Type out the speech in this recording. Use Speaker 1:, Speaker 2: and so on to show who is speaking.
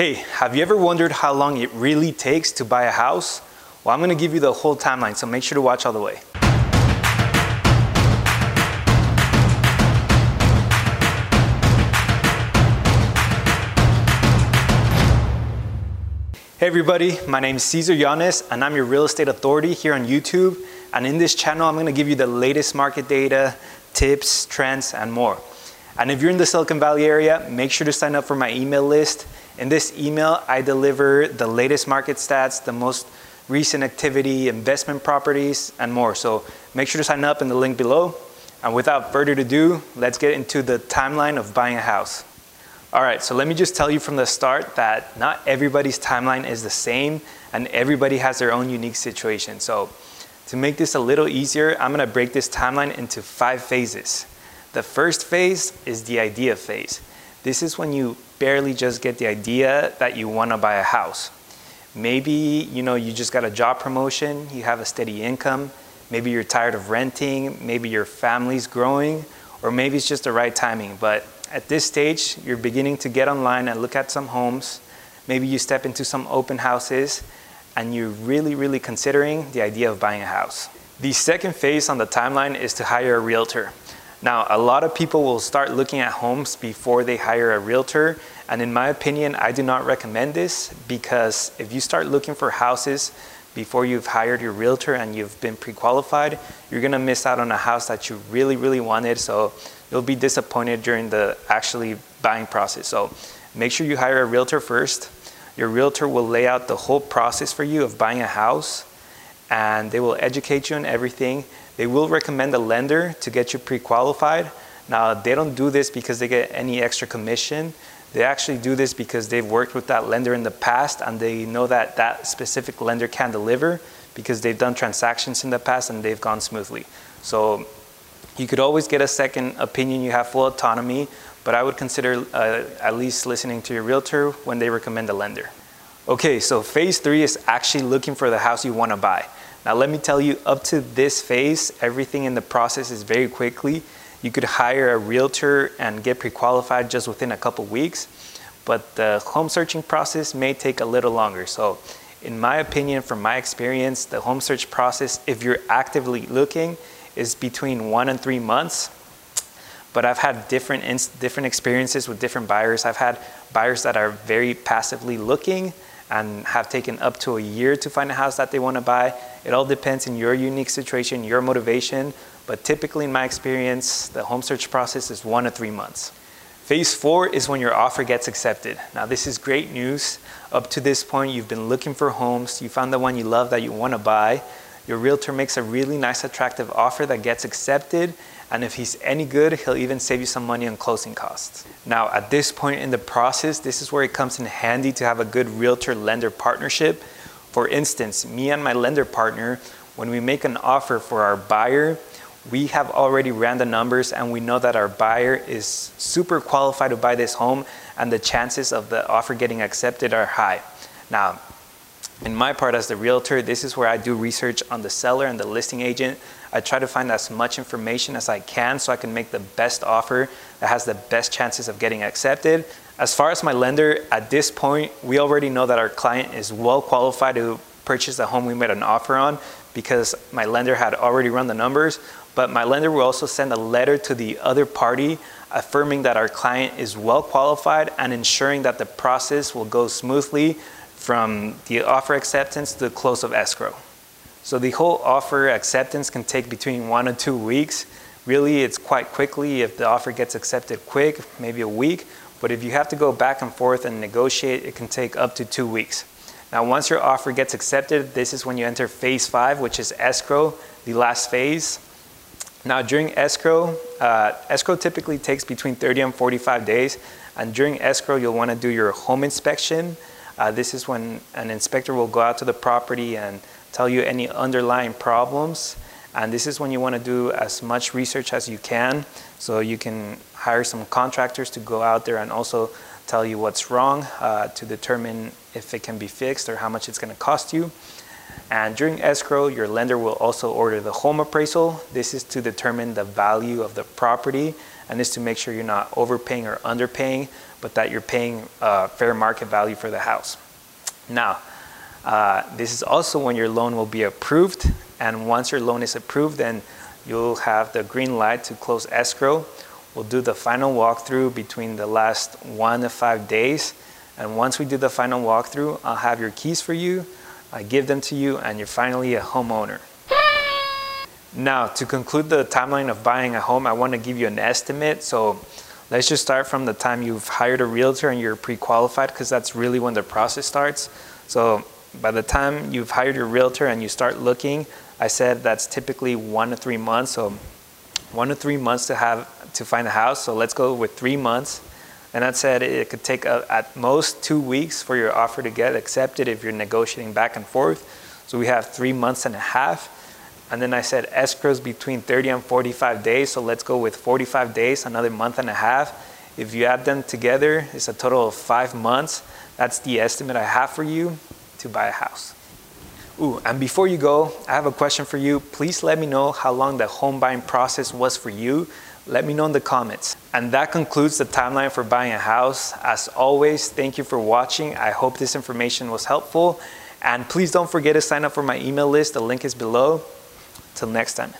Speaker 1: Hey, have you ever wondered how long it really takes to buy a house? Well, I'm gonna give you the whole timeline, so make sure to watch all the way. Hey everybody, my name is Cesar Yanes and I'm your real estate authority here on YouTube. And in this channel, I'm gonna give you the latest market data, tips, trends, and more. And if you're in the Silicon Valley area, make sure to sign up for my email list. In this email, I deliver the latest market stats, the most recent activity, investment properties, and more. So make sure to sign up in the link below. And without further ado, let's get into the timeline of buying a house. All right, so let me just tell you from the start that not everybody's timeline is the same and everybody has their own unique situation. So to make this a little easier, I'm gonna break this timeline into five phases. The first phase is the idea phase. This is when you barely just get the idea that you wanna buy a house. Maybe, you know, you just got a job promotion, you have a steady income, maybe you're tired of renting, maybe your family's growing, or maybe it's just the right timing, but at this stage, you're beginning to get online and look at some homes. Maybe you step into some open houses and you're really, really considering the idea of buying a house. The second phase on the timeline is to hire a realtor. Now, a lot of people will start looking at homes before they hire a realtor. And in my opinion, I do not recommend this because if you start looking for houses before you've hired your realtor and you've been pre-qualified, you're gonna miss out on a house that you really, really wanted. So you'll be disappointed during the actually buying process. So make sure you hire a realtor first. Your realtor will lay out the whole process for you of buying a house and they will educate you on everything. They will recommend a lender to get you pre-qualified. Now, they don't do this because they get any extra commission. They actually do this because they've worked with that lender in the past and they know that that specific lender can deliver because they've done transactions in the past and they've gone smoothly. So you could always get a second opinion. You have full autonomy, but I would consider uh, at least listening to your realtor when they recommend a lender. Okay, so phase three is actually looking for the house you want to buy. Now, let me tell you, up to this phase, everything in the process is very quickly. You could hire a realtor and get pre qualified just within a couple weeks, but the home searching process may take a little longer. So, in my opinion, from my experience, the home search process, if you're actively looking, is between one and three months. But I've had different different experiences with different buyers. I've had buyers that are very passively looking and have taken up to a year to find a house that they want to buy. It all depends on your unique situation, your motivation. But typically, in my experience, the home search process is one to three months. Phase four is when your offer gets accepted. Now, this is great news. Up to this point, you've been looking for homes, you found the one you love that you want to buy, your realtor makes a really nice, attractive offer that gets accepted. And if he's any good, he'll even save you some money on closing costs. Now, at this point in the process, this is where it comes in handy to have a good realtor lender partnership. For instance, me and my lender partner, when we make an offer for our buyer, we have already ran the numbers and we know that our buyer is super qualified to buy this home and the chances of the offer getting accepted are high. Now, in my part as the realtor, this is where I do research on the seller and the listing agent. I try to find as much information as I can so I can make the best offer that has the best chances of getting accepted. As far as my lender, at this point, we already know that our client is well qualified to purchase the home we made an offer on because my lender had already run the numbers. But my lender will also send a letter to the other party affirming that our client is well qualified and ensuring that the process will go smoothly from the offer acceptance to the close of escrow. So the whole offer acceptance can take between one and two weeks. Really, it's quite quickly if the offer gets accepted quick, maybe a week. But if you have to go back and forth and negotiate, it can take up to two weeks. Now, once your offer gets accepted, this is when you enter phase five, which is escrow, the last phase. Now, during escrow, uh, escrow typically takes between 30 and 45 days. And during escrow, you'll want to do your home inspection, uh, this is when an inspector will go out to the property and tell you any underlying problems. And this is when you want to do as much research as you can so you can hire some contractors to go out there and also tell you what's wrong uh, to determine if it can be fixed or how much it's going to cost you. And during escrow, your lender will also order the home appraisal. This is to determine the value of the property and is to make sure you're not overpaying or underpaying, but that you're paying uh, fair market value for the house. Now, uh, this is also when your loan will be approved, and once your loan is approved, then you'll have the green light to close escrow. We'll do the final walkthrough between the last one to five days, and once we do the final walkthrough, I'll have your keys for you. I give them to you, and you're finally a homeowner. Now, to conclude the timeline of buying a home, I want to give you an estimate. So let's just start from the time you've hired a realtor and you're pre-qualified because that's really when the process starts. So by the time you've hired your realtor and you start looking, I said that's typically one to three months. So one to three months to have to find a house. So let's go with three months. And that said, it could take a, at most two weeks for your offer to get accepted if you're negotiating back and forth. So we have three months and a half. And then I said escrows between 30 and 45 days. So let's go with 45 days, another month and a half. If you add them together, it's a total of five months. That's the estimate I have for you to buy a house. Ooh, and before you go, I have a question for you. Please let me know how long the home buying process was for you. Let me know in the comments. And that concludes the timeline for buying a house. As always, thank you for watching. I hope this information was helpful. And please don't forget to sign up for my email list. The link is below. Till next time.